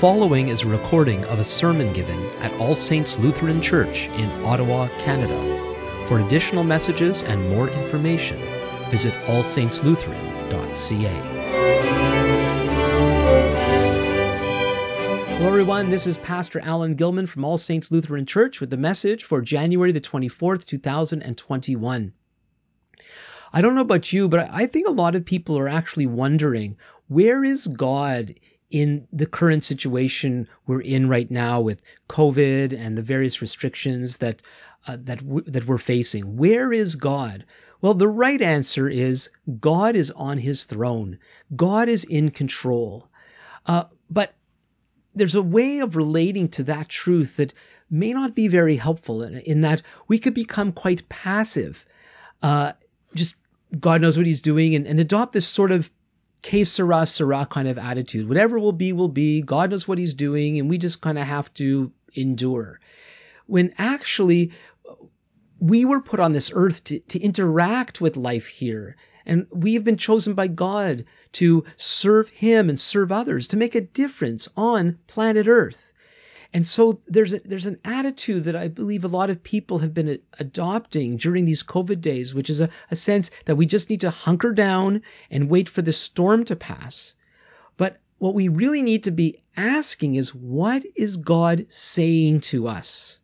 following is a recording of a sermon given at All Saints Lutheran Church in Ottawa, Canada. For additional messages and more information, visit allsaintslutheran.ca. Hello, everyone. This is Pastor Alan Gilman from All Saints Lutheran Church with the message for January the 24th, 2021. I don't know about you, but I think a lot of people are actually wondering where is God in the current situation we're in right now with COVID and the various restrictions that uh, that w- that we're facing. Where is God? Well, the right answer is God is on His throne. God is in control. Uh, but there's a way of relating to that truth that may not be very helpful in, in that we could become quite passive. Uh, just God knows what He's doing and, and adopt this sort of que sera, sera kind of attitude. Whatever will be, will be. God knows what he's doing, and we just kind of have to endure. When actually, we were put on this earth to, to interact with life here. And we have been chosen by God to serve Him and serve others, to make a difference on planet Earth. And so there's a, there's an attitude that I believe a lot of people have been adopting during these COVID days, which is a, a sense that we just need to hunker down and wait for the storm to pass. But what we really need to be asking is what is God saying to us?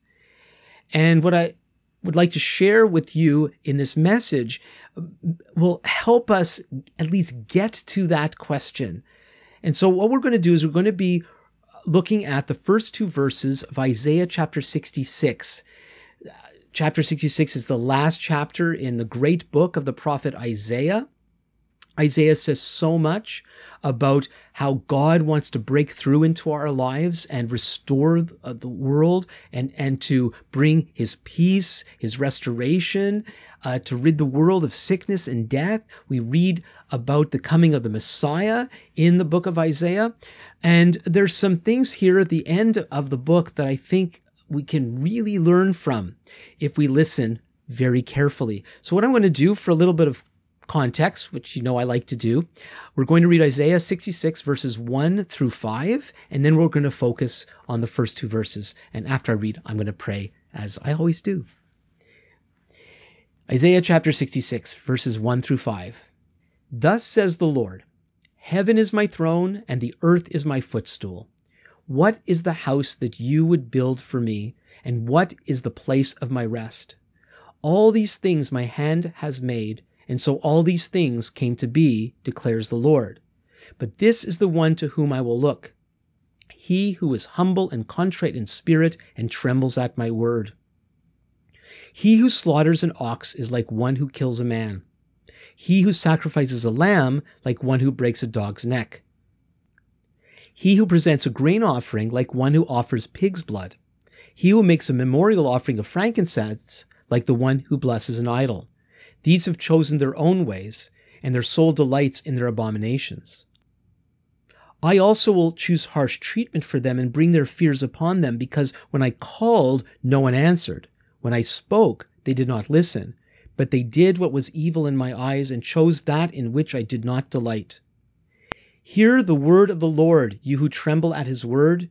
And what I would like to share with you in this message um, will help us at least get to that question. And so what we're going to do is we're going to be looking at the first two verses of Isaiah chapter 66. Chapter 66 is the last chapter in the great book of the prophet Isaiah. Isaiah says so much about how God wants to break through into our lives and restore uh, the world and, and to bring his peace, his restoration, uh, to rid the world of sickness and death. We read about the coming of the Messiah in the book of Isaiah. And there's some things here at the end of the book that I think we can really learn from if we listen very carefully. So what I'm going to do for a little bit of context, which you know I like to do. We're going to read Isaiah 66 verses 1 through 5, and then we're going to focus on the first two verses. And after I read, I'm going to pray as I always do. Isaiah chapter 66 verses 1 through 5. Thus says the Lord, Heaven is my throne and the earth is my footstool. What is the house that you would build for me, and what is the place of my rest? All these things my hand has made, and so all these things came to be, declares the Lord. But this is the one to whom I will look, he who is humble and contrite in spirit and trembles at my word. He who slaughters an ox is like one who kills a man. He who sacrifices a lamb like one who breaks a dog's neck. He who presents a grain offering like one who offers pig's blood. He who makes a memorial offering of frankincense like the one who blesses an idol. These have chosen their own ways, and their soul delights in their abominations. I also will choose harsh treatment for them and bring their fears upon them, because when I called, no one answered. When I spoke, they did not listen, but they did what was evil in my eyes and chose that in which I did not delight. Hear the word of the Lord, you who tremble at his word.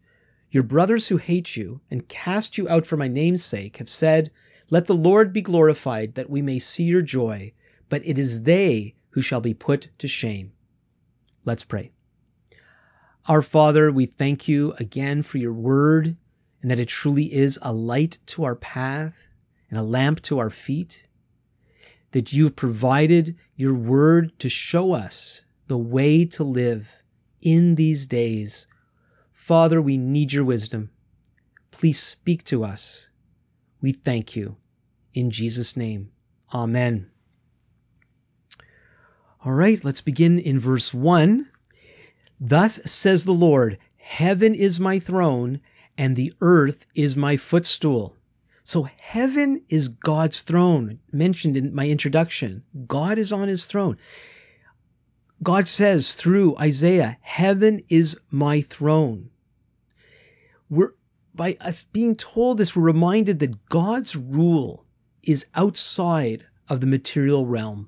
Your brothers who hate you and cast you out for my name's sake have said, let the Lord be glorified, that we may see your joy, but it is they who shall be put to shame. Let's pray. Our Father, we thank you again for your word and that it truly is a light to our path and a lamp to our feet. That you have provided your word to show us the way to live in these days. Father, we need your wisdom. Please speak to us. We thank you. In Jesus' name, Amen. All right, let's begin in verse 1. Thus says the Lord, Heaven is my throne, and the earth is my footstool. So heaven is God's throne, mentioned in my introduction. God is on his throne. God says through Isaiah, Heaven is my throne. We're by us being told this, we're reminded that God's rule is outside of the material realm.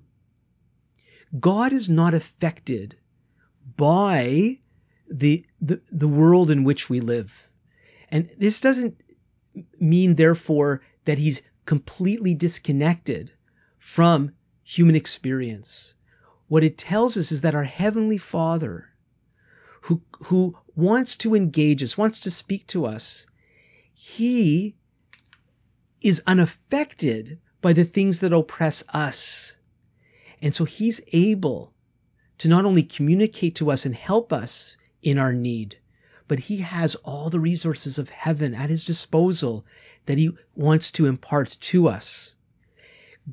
God is not affected by the, the, the world in which we live. And this doesn't mean, therefore, that he's completely disconnected from human experience. What it tells us is that our Heavenly Father, who, who wants to engage us, wants to speak to us, he is unaffected by the things that oppress us. And so he's able to not only communicate to us and help us in our need, but he has all the resources of heaven at his disposal that he wants to impart to us.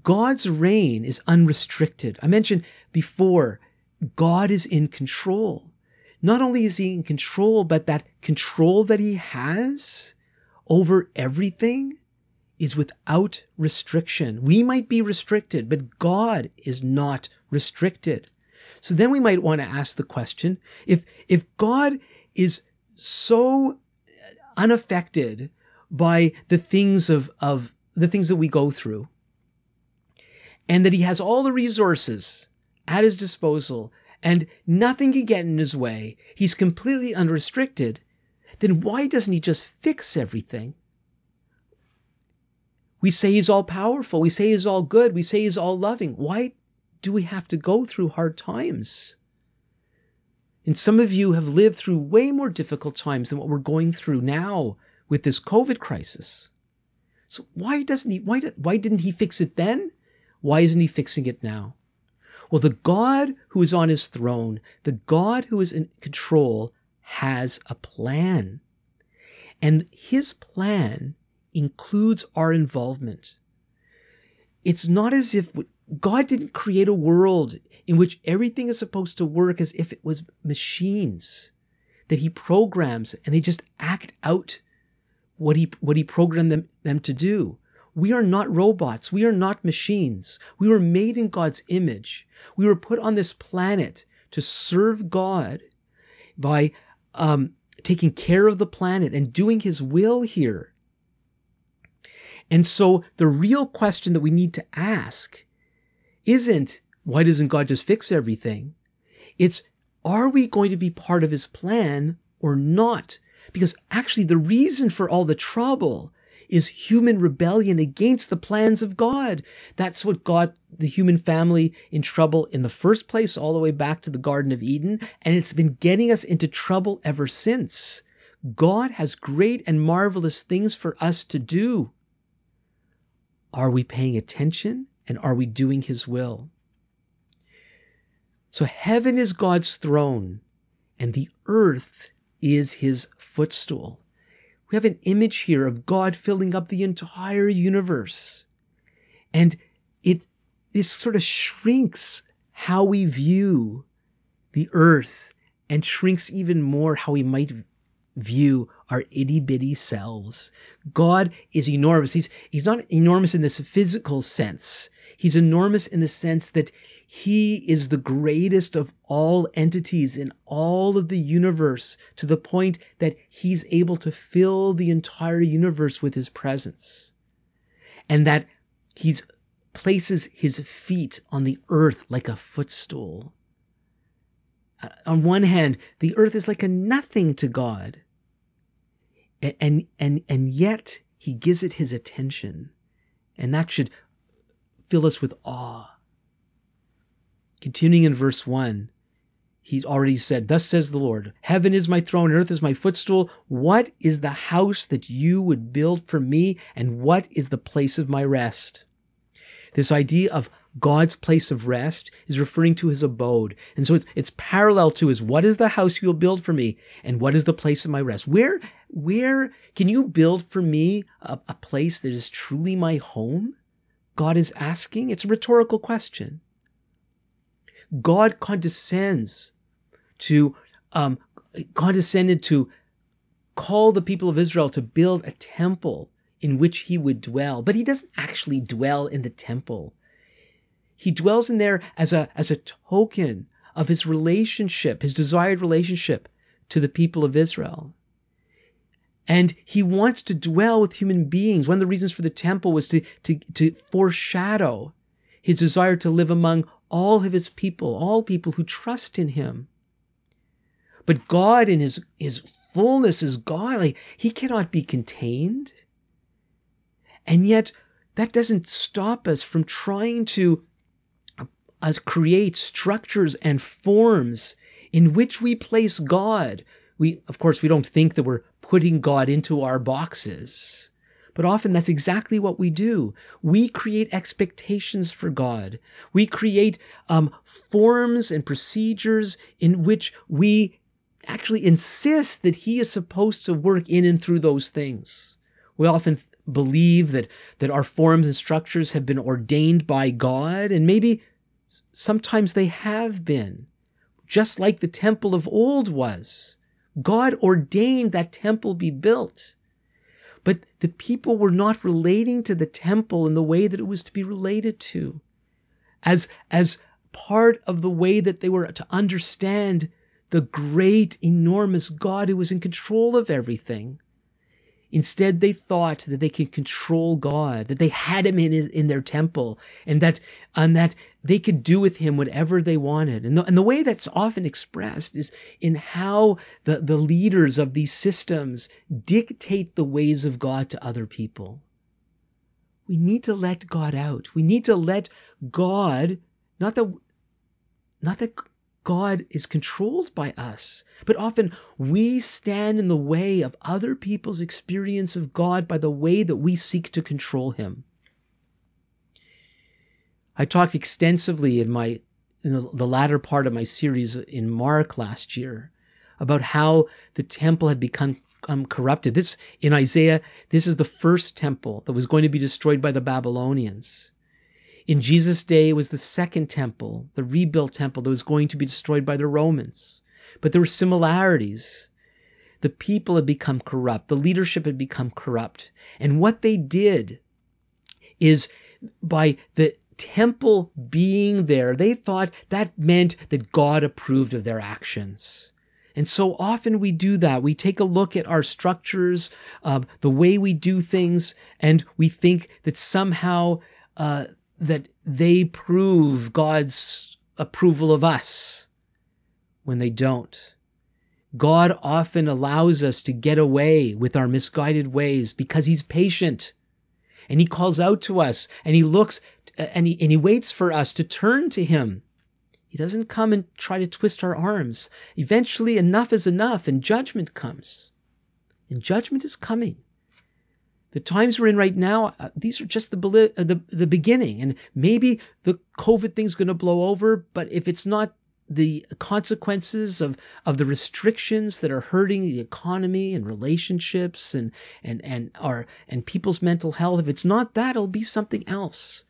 God's reign is unrestricted. I mentioned before, God is in control. Not only is he in control, but that control that he has over everything is without restriction. We might be restricted, but God is not restricted. So then we might want to ask the question if, if God is so unaffected by the things of, of the things that we go through, and that he has all the resources at his disposal and nothing can get in his way, he's completely unrestricted, then why doesn't he just fix everything? We say he's all powerful. We say he's all good. We say he's all loving. Why do we have to go through hard times? And some of you have lived through way more difficult times than what we're going through now with this COVID crisis. So why doesn't he, why, why didn't he fix it then? Why isn't he fixing it now? Well, the God who is on his throne, the God who is in control, has a plan. And his plan includes our involvement. It's not as if God didn't create a world in which everything is supposed to work as if it was machines that he programs and they just act out what he what he programmed them, them to do. We are not robots. We are not machines. We were made in God's image. We were put on this planet to serve God by um, taking care of the planet and doing His will here. And so the real question that we need to ask isn't why doesn't God just fix everything? It's are we going to be part of his plan or not? Because actually the reason for all the trouble is human rebellion against the plans of God. That's what got the human family in trouble in the first place, all the way back to the Garden of Eden, and it's been getting us into trouble ever since. God has great and marvelous things for us to do. Are we paying attention and are we doing His will? So heaven is God's throne and the earth is His footstool. We have an image here of God filling up the entire universe. And it this sort of shrinks how we view the earth and shrinks even more how we might view our itty bitty selves. God is enormous. He's, he's not enormous in this physical sense. He's enormous in the sense that he is the greatest of all entities in all of the universe to the point that he's able to fill the entire universe with his presence. And that he's places his feet on the earth like a footstool. Uh, on one hand, the earth is like a nothing to God. And, and, and yet he gives it his attention. And that should fill us with awe. Continuing in verse 1, he's already said, Thus says the Lord, Heaven is my throne, earth is my footstool. What is the house that you would build for me, and what is the place of my rest? This idea of God's place of rest is referring to his abode. And so it's, it's parallel to is what is the house you'll build for me and what is the place of my rest? Where, where can you build for me a, a place that is truly my home? God is asking. It's a rhetorical question. God condescends to, um, condescended to call the people of Israel to build a temple in which he would dwell. But he doesn't actually dwell in the temple. He dwells in there as a, as a token of his relationship, his desired relationship to the people of Israel. And he wants to dwell with human beings. One of the reasons for the temple was to, to, to foreshadow his desire to live among all of his people, all people who trust in him. But God in his, his fullness is God. Like, he cannot be contained. And yet, that doesn't stop us from trying to uh, create structures and forms in which we place God. We, of course, we don't think that we're putting God into our boxes. But often that's exactly what we do. We create expectations for God. We create um, forms and procedures in which we actually insist that He is supposed to work in and through those things. We often believe that, that our forms and structures have been ordained by God, and maybe sometimes they have been, just like the temple of old was. God ordained that temple be built. But the people were not relating to the temple in the way that it was to be related to. As, as part of the way that they were to understand the great, enormous God who was in control of everything. Instead, they thought that they could control God, that they had him in, his, in their temple, and that, and that they could do with him whatever they wanted. And the, and the way that's often expressed is in how the, the leaders of these systems dictate the ways of God to other people. We need to let God out. We need to let God, not that, not that God is controlled by us. But often we stand in the way of other people's experience of God by the way that we seek to control Him. I talked extensively in my in the, latter part of my series in Mark last year about how the temple had become um, corrupted. This in Isaiah, this is the first temple that was going to be destroyed by the Babylonians. In Jesus' day, it was the second temple, the rebuilt temple that was going to be destroyed by the Romans. But there were similarities. The people had become corrupt. The leadership had become corrupt. And what they did is by the temple being there, they thought that meant that God approved of their actions. And so often we do that. We take a look at our structures, uh, the way we do things, and we think that somehow uh, that they prove God's approval of us when they don't. God often allows us to get away with our misguided ways because He's patient. And He calls out to us and He looks and He, and he waits for us to turn to Him. He doesn't come and try to twist our arms. Eventually, enough is enough and judgment comes. And judgment is coming the times we're in right now, uh, these are just the, uh, the the beginning, and maybe the COVID thing's going to blow over. But if it's not the consequences of of the restrictions that are hurting the economy and relationships and and and our and people's mental health, if it's not that, it'll be something else.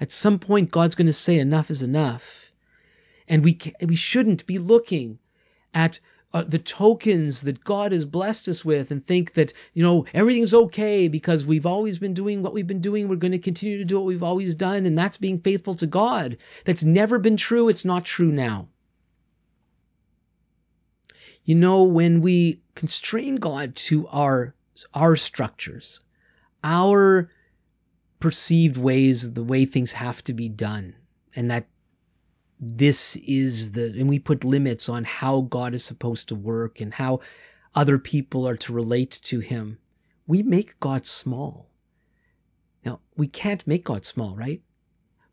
At some point, God's going to say enough is enough, and we we shouldn't be looking at uh, the tokens that God has blessed us with and think that, you know, everything's okay because we've always been doing what we've been doing. We're going to continue to do what we've always done. And that's being faithful to God. That's never been true. It's not true now. You know, when we constrain God to our, our structures, our perceived ways, the way things have to be done, and that this is the and we put limits on how God is supposed to work and how other people are to relate to him. We make God small. Now, we can't make God small, right?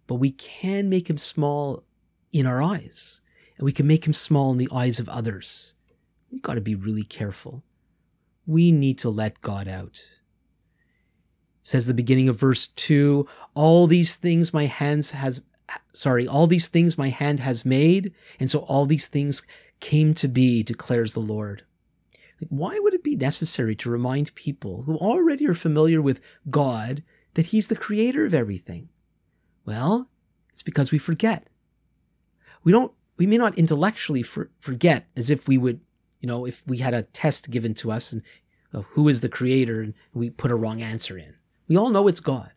But we can make him small in our eyes. And we can make him small in the eyes of others. We've got to be really careful. We need to let God out. says the beginning of verse 2 All these things my hands has sorry, all these things my hand has made, and so all these things came to be, declares the Lord. Why would it be necessary to remind people who already are familiar with God that He's the creator of everything? Well, it's because we forget. We don't. We may not intellectually for, forget as if we would, you know, if we had a test given to us and uh, who is the creator and we put a wrong answer in. We all know it's God.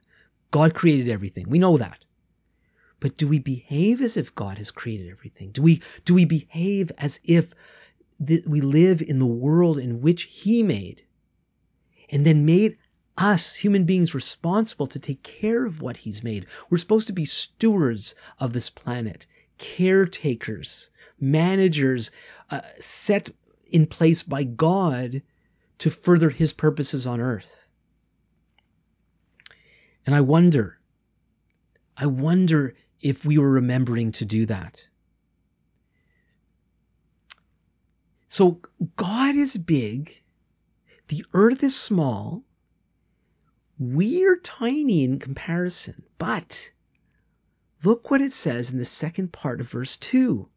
God created everything. We know that. But do we behave as if God has created everything? Do we do we behave as if th- we live in the world in which He made, and then made us human beings responsible to take care of what He's made? We're supposed to be stewards of this planet, caretakers, managers uh, set in place by God to further his purposes on earth. And I wonder, I wonder if we were remembering to do that. So God is big, the earth is small, we're tiny in comparison, but look what it says in the second part of verse 2.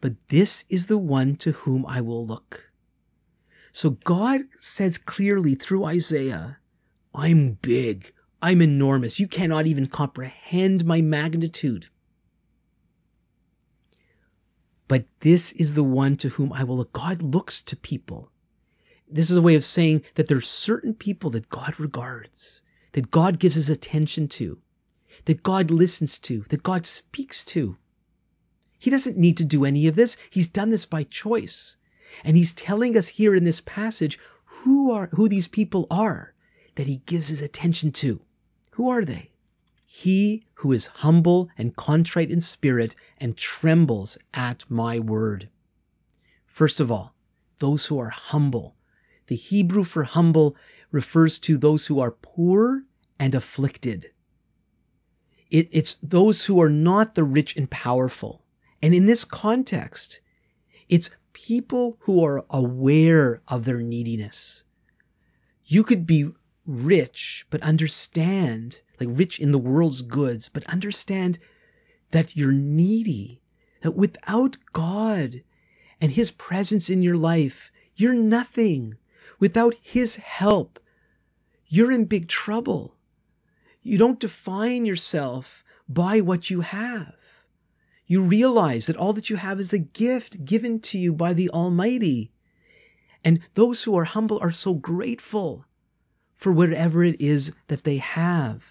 But this is the one to whom I will look. So God says clearly through Isaiah, I'm big, I'm enormous. You cannot even comprehend my magnitude. But this is the one to whom I will. God looks to people. This is a way of saying that there's certain people that God regards, that God gives his attention to, that God listens to, that God speaks to. He doesn't need to do any of this. He's done this by choice. And he's telling us here in this passage who are who these people are that he gives his attention to. Who are they? He who is humble and contrite in spirit and trembles at my word. First of all, those who are humble. The Hebrew for humble refers to those who are poor and afflicted. It, it's those who are not the rich and powerful. And in this context, it's people who are aware of their neediness. You could be rich, but understand, like rich in the world's goods, but understand that you're needy, that without God and His presence in your life, you're nothing. Without His help, you're in big trouble. You don't define yourself by what you have. You realize that all that you have is a gift given to you by the Almighty. And those who are humble are so grateful for whatever it is that they have.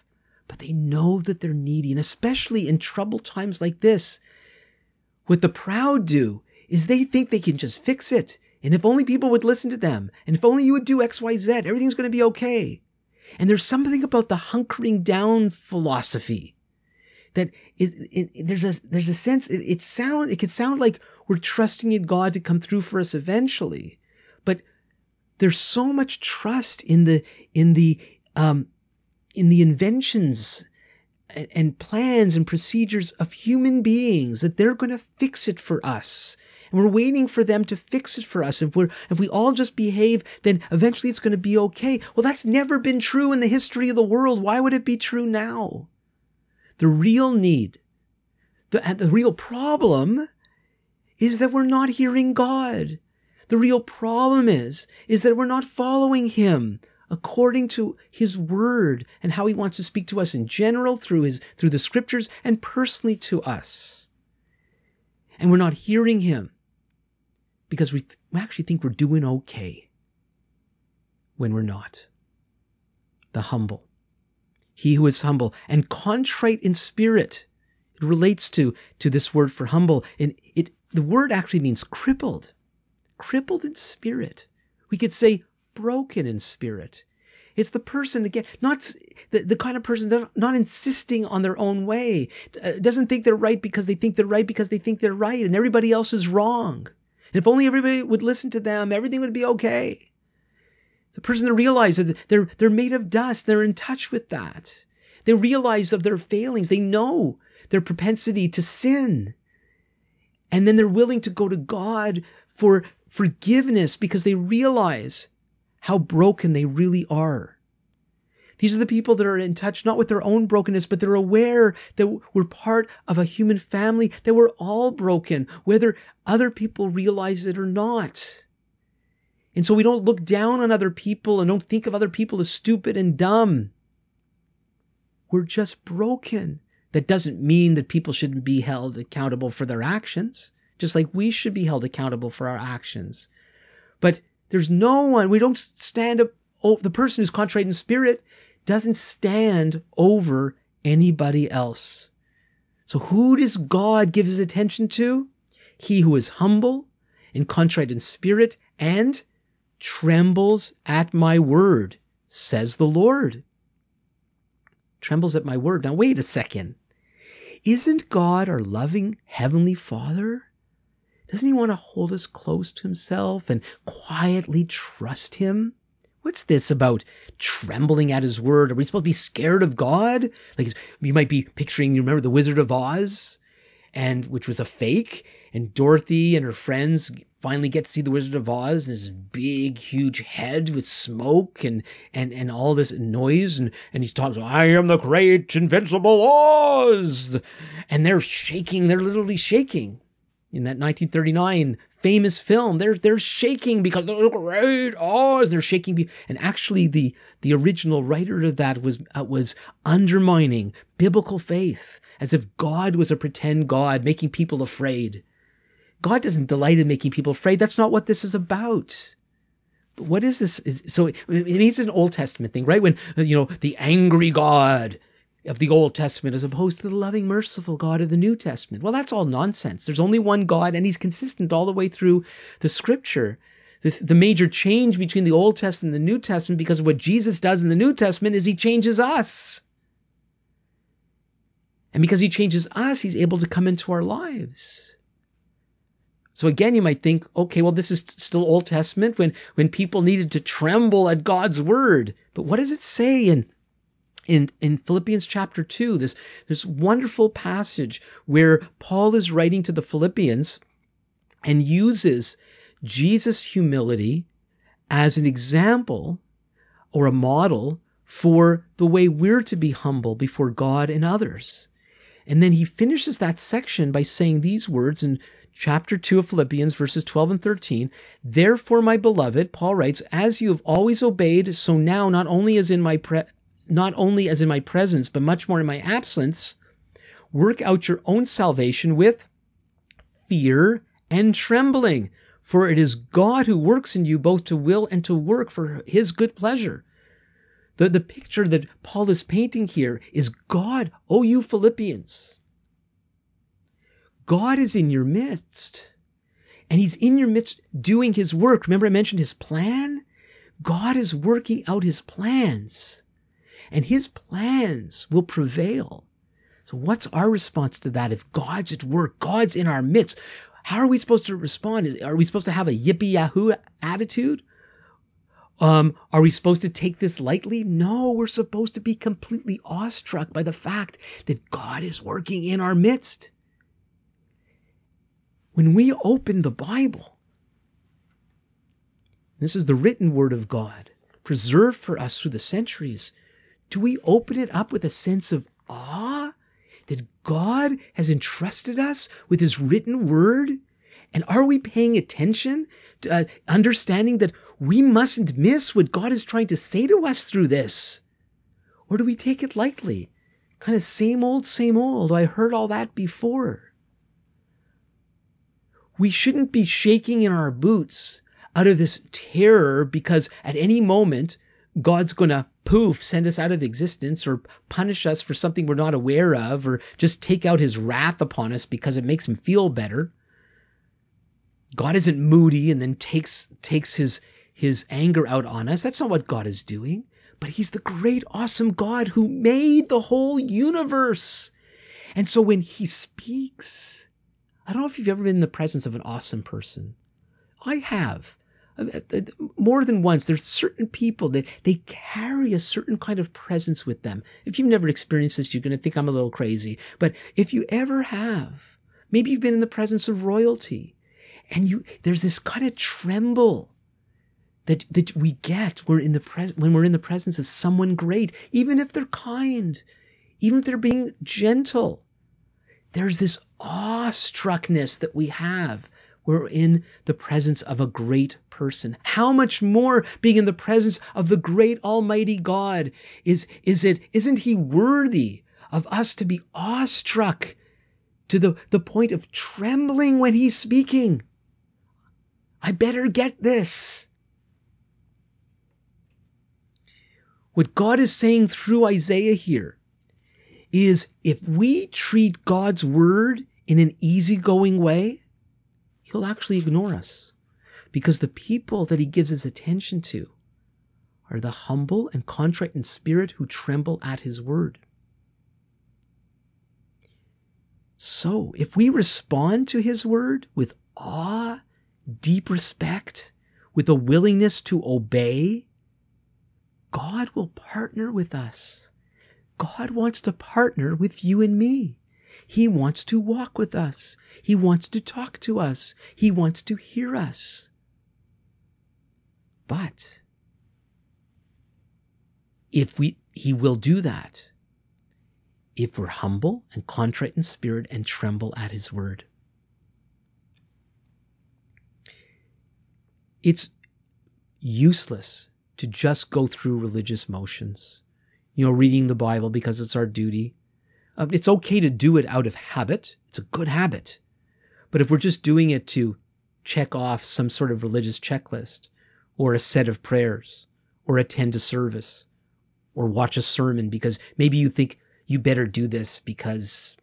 But they know that they're needy. And especially in troubled times like this, what the proud do is they think they can just fix it. And if only people would listen to them, and if only you would do X, Y, Z, everything's going to be okay. And there's something about the hunkering down philosophy that it, it, there's a there's a sense it, it sound it could sound like we're trusting in God to come through for us eventually, but there's so much trust in the in the um, in the inventions and, plans and procedures of human beings that they're going to fix it for us. And we're waiting for them to fix it for us. If we're if we all just behave, then eventually it's going to be okay. Well, that's never been true in the history of the world. Why would it be true now? The real need, the, the real problem is that we're not hearing God. The real problem is, is that we're not following him according to his word and how he wants to speak to us in general through his through the scriptures and personally to us. And we're not hearing him because we, th- we actually think we're doing okay when we're not. The humble. He who is humble and contrite in spirit. It relates to, to this word for humble. And it the word actually means crippled crippled in spirit. We could say broken in spirit. It's the person again, not the, the kind of person that not insisting on their own way, uh, doesn't think they're right because they think they're right because they think they're right, and everybody else is wrong. And if only everybody would listen to them, everything would be okay. The person that realizes that they're they're made of dust, they're in touch with that. They realize of their failings. They know their propensity to sin. And then they're willing to go to God for forgiveness because they realize how broken they really are. These are the people that are in touch not with their own brokenness, but they're aware that we're part of a human family, that we're all broken, whether other people realize it or not. And so we don't look down on other people and don't think of other people as stupid and dumb. We're just broken. That doesn't mean that people shouldn't be held accountable for their actions just like we should be held accountable for our actions. But there's no one, we don't stand up, oh, the person who's contrite in spirit doesn't stand over anybody else. So who does God give his attention to? He who is humble and contrite in spirit and trembles at my word, says the Lord. Trembles at my word. Now wait a second. Isn't God our loving Heavenly Father? Doesn't He want to hold us close to Himself and quietly trust Him? What's this about trembling at His word? Are we supposed to be scared of God? Like you might be picturing, you remember the Wizard of Oz, and which was a fake, and Dorothy and her friends finally get to see the Wizard of Oz, and this big, huge head with smoke and and and all this noise, and and he talks, "I am the great invincible Oz," and they're shaking, they're literally shaking in that 1939 famous film. They're they're shaking because they're great Oz. They're shaking, and actually the the original writer of that was uh, was undermining biblical faith as if God was a pretend God making people afraid. God doesn't delight in making people afraid. That's not what this is about. But what is this? So it means an Old Testament thing, right? When you know the angry God of the Old Testament as opposed to the loving, merciful God of the New Testament. Well, that's all nonsense. There's only one God, and He's consistent all the way through the Scripture. The, the major change between the Old Testament and the New Testament, because what Jesus does in the New Testament, is He changes us. And because He changes us, He's able to come into our lives. So again, you might think, okay, well, this is still Old Testament when, when people needed to tremble at God's word. But what does it say in in, in Philippians chapter 2, this, this wonderful passage where Paul is writing to the Philippians and uses Jesus' humility as an example or a model for the way we're to be humble before God and others. And then he finishes that section by saying these words in chapter 2 of Philippians, verses 12 and 13. Therefore, my beloved, Paul writes, as you have always obeyed, so now, not only as in my pre- not only as in my presence, but much more in my absence, work out your own salvation with fear and trembling. For it is God who works in you both to will and to work for his good pleasure. The, the picture that Paul is painting here is God, oh you Philippians. God is in your midst. And he's in your midst doing his work. Remember I mentioned his plan? God is working out his plans and his plans will prevail. So, what's our response to that? If God's at work, God's in our midst, how are we supposed to respond? Are we supposed to have a yippee yahoo attitude? Um, are we supposed to take this lightly? No, we're supposed to be completely awestruck by the fact that God is working in our midst. When we open the Bible, this is the written word of God, preserved for us through the centuries. Do we open it up with a sense of awe that God has entrusted us with His written word? And are we paying attention to uh, understanding that we mustn't miss what God is trying to say to us through this? Or do we take it lightly? Kind of same old, same old. I heard all that before. We shouldn't be shaking in our boots out of this terror because at any moment God's going to poof, send us out of existence or punish us for something we're not aware of or just take out his wrath upon us because it makes him feel better. God isn't moody and then takes takes his his anger out on us. That's not what God is doing. But he's the great awesome God who made the whole universe. And so when he speaks, I don't know if you've ever been in the presence of an awesome person. I have. Uh, more than once there's certain people that they carry a certain kind of presence with them. If you've never experienced this you're going to think i'm a little crazy. But if you ever have maybe you've been in the presence of royalty and you there's this kind of tremble that that we get we're in the pres- when we're in the presence of someone great even if they're kind even if they're being gentle. There's this awestruckness that we have. We're in the presence of a great person. How much more being in the presence of the great Almighty God is, is it, isn't he worthy of us to be awestruck to the, the point of trembling when he's speaking? I better get this. What God is saying through Isaiah here is if we treat God's word in an easygoing way, he'll actually ignore us because the people that he gives his attention to are the humble and contrite in spirit who tremble at his word. So, if we respond to his word with awe, deep respect, with a willingness to obey, God will partner with us. God wants to partner with you and me. He wants to walk with us. He wants to talk to us. He wants to hear us. But if we he will do that if we're humble and contrite in spirit and tremble at his word. It's useless to just go through religious motions. You know, reading the Bible because it's our duty. Um, it's okay to do it out of habit. It's a good habit. But if we're just doing it to check off some sort of religious checklist or a set of prayers or attend a service or watch a sermon because maybe you think you better do this because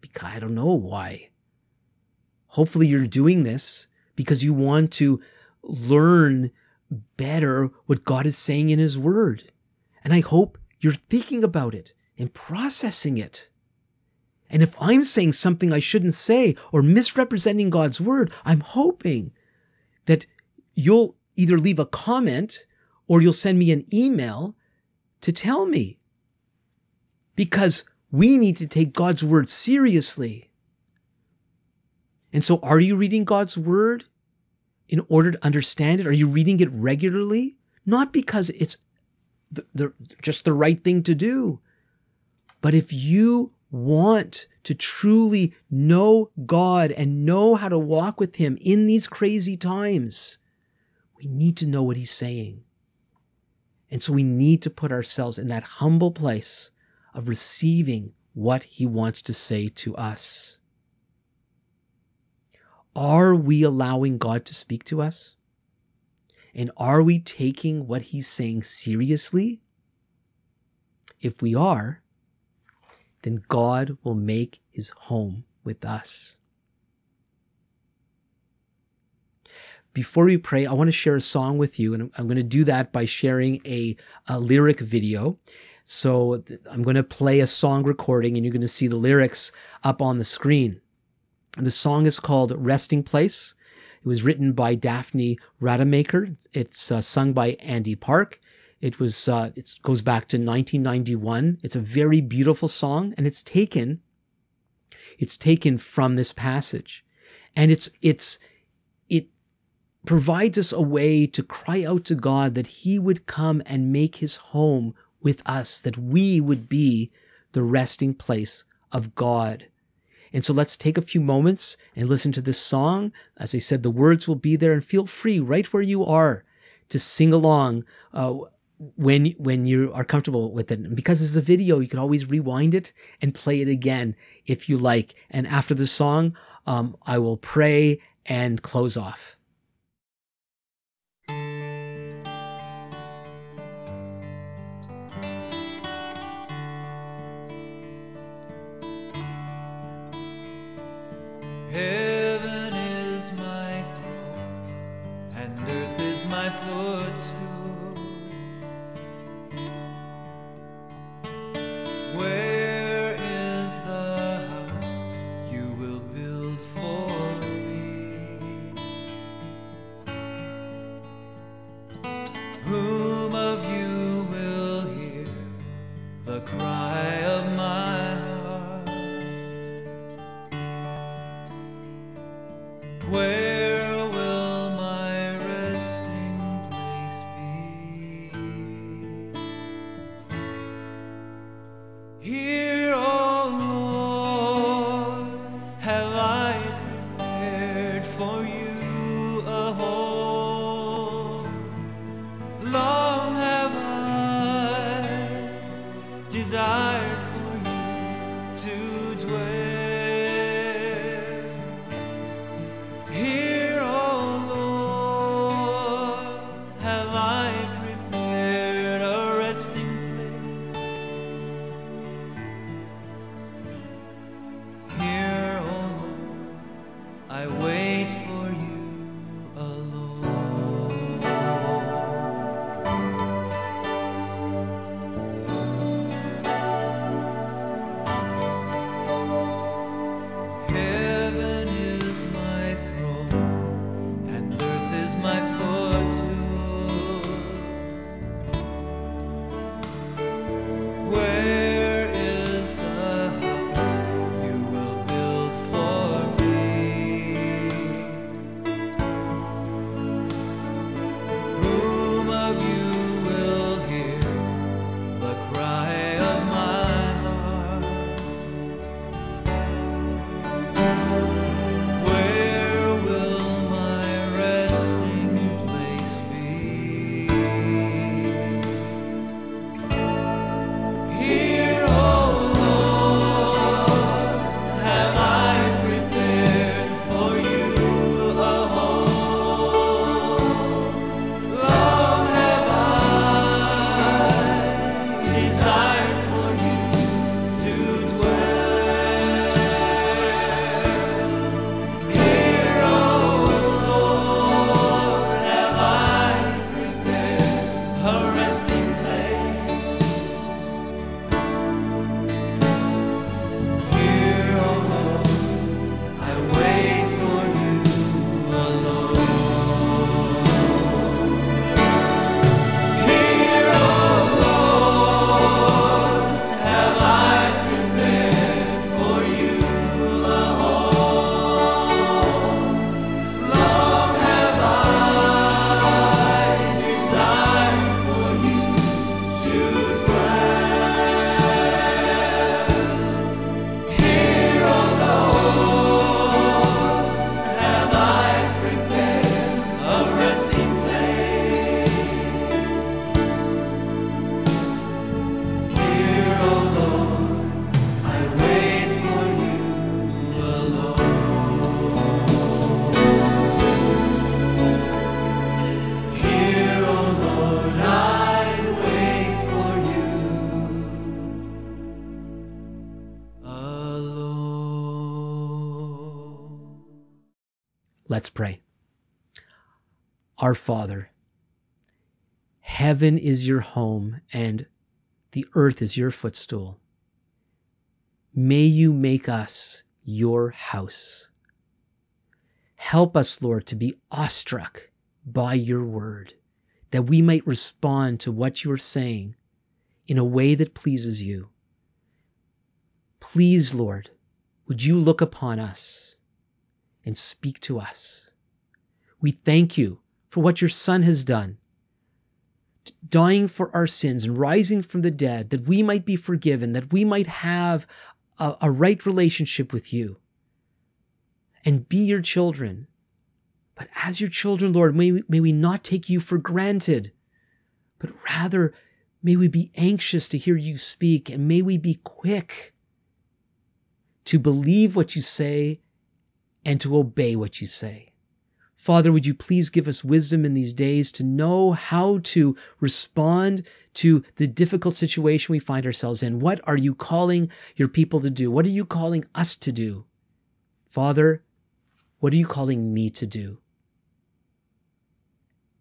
because I don't know why. Hopefully you're doing this because you want to learn better what God is saying in his word. And I hope you're thinking about it and processing it. And if I'm saying something I shouldn't say or misrepresenting God's word, I'm hoping that you'll either leave a comment or you'll send me an email to tell me. Because we need to take God's word seriously. And so, are you reading God's word in order to understand it? Are you reading it regularly? Not because it's the, the, just the right thing to do, but if you want to truly know God and know how to walk with Him in these crazy times, we need to know what He's saying. And so we need to put ourselves in that humble place of receiving what He wants to say to us. Are we allowing God to speak to us? And are we taking what He's saying seriously? If we are, then God will make His home with us. Before we pray, I want to share a song with you, and I'm going to do that by sharing a, a lyric video. So I'm going to play a song recording, and you're going to see the lyrics up on the screen. And the song is called Resting Place. It was written by Daphne Rademacher. It's uh, sung by Andy Park. It was uh, it goes back to 1991. It's a very beautiful song, and it's taken it's taken from this passage, and it's it's it provides us a way to cry out to God that He would come and make His home with us, that we would be the resting place of God. And so let's take a few moments and listen to this song. As I said, the words will be there, and feel free right where you are to sing along uh, when when you are comfortable with it. And because it's a video, you can always rewind it and play it again if you like. And after the song, um, I will pray and close off. Let's pray. Our Father, heaven is your home and the earth is your footstool. May you make us your house. Help us, Lord, to be awestruck by your word, that we might respond to what you are saying in a way that pleases you. Please, Lord, would you look upon us and speak to us? We thank you for what your Son has done, dying for our sins and rising from the dead, that we might be forgiven, that we might have a, a right relationship with you and be your children. But as your children, Lord, may we, may we not take you for granted, but rather may we be anxious to hear you speak and may we be quick to believe what you say and to obey what you say. Father, would you please give us wisdom in these days to know how to respond to the difficult situation we find ourselves in? What are you calling your people to do? What are you calling us to do? Father, what are you calling me to do?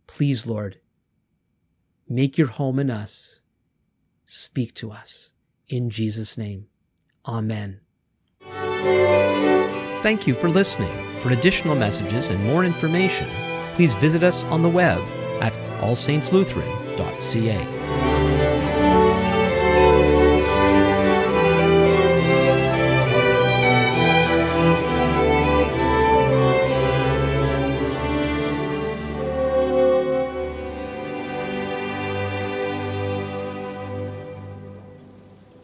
Please, Lord, make your home in us. Speak to us. In Jesus' name, Amen. Thank you for listening. For additional messages and more information, please visit us on the web at allsaintslutheran.ca.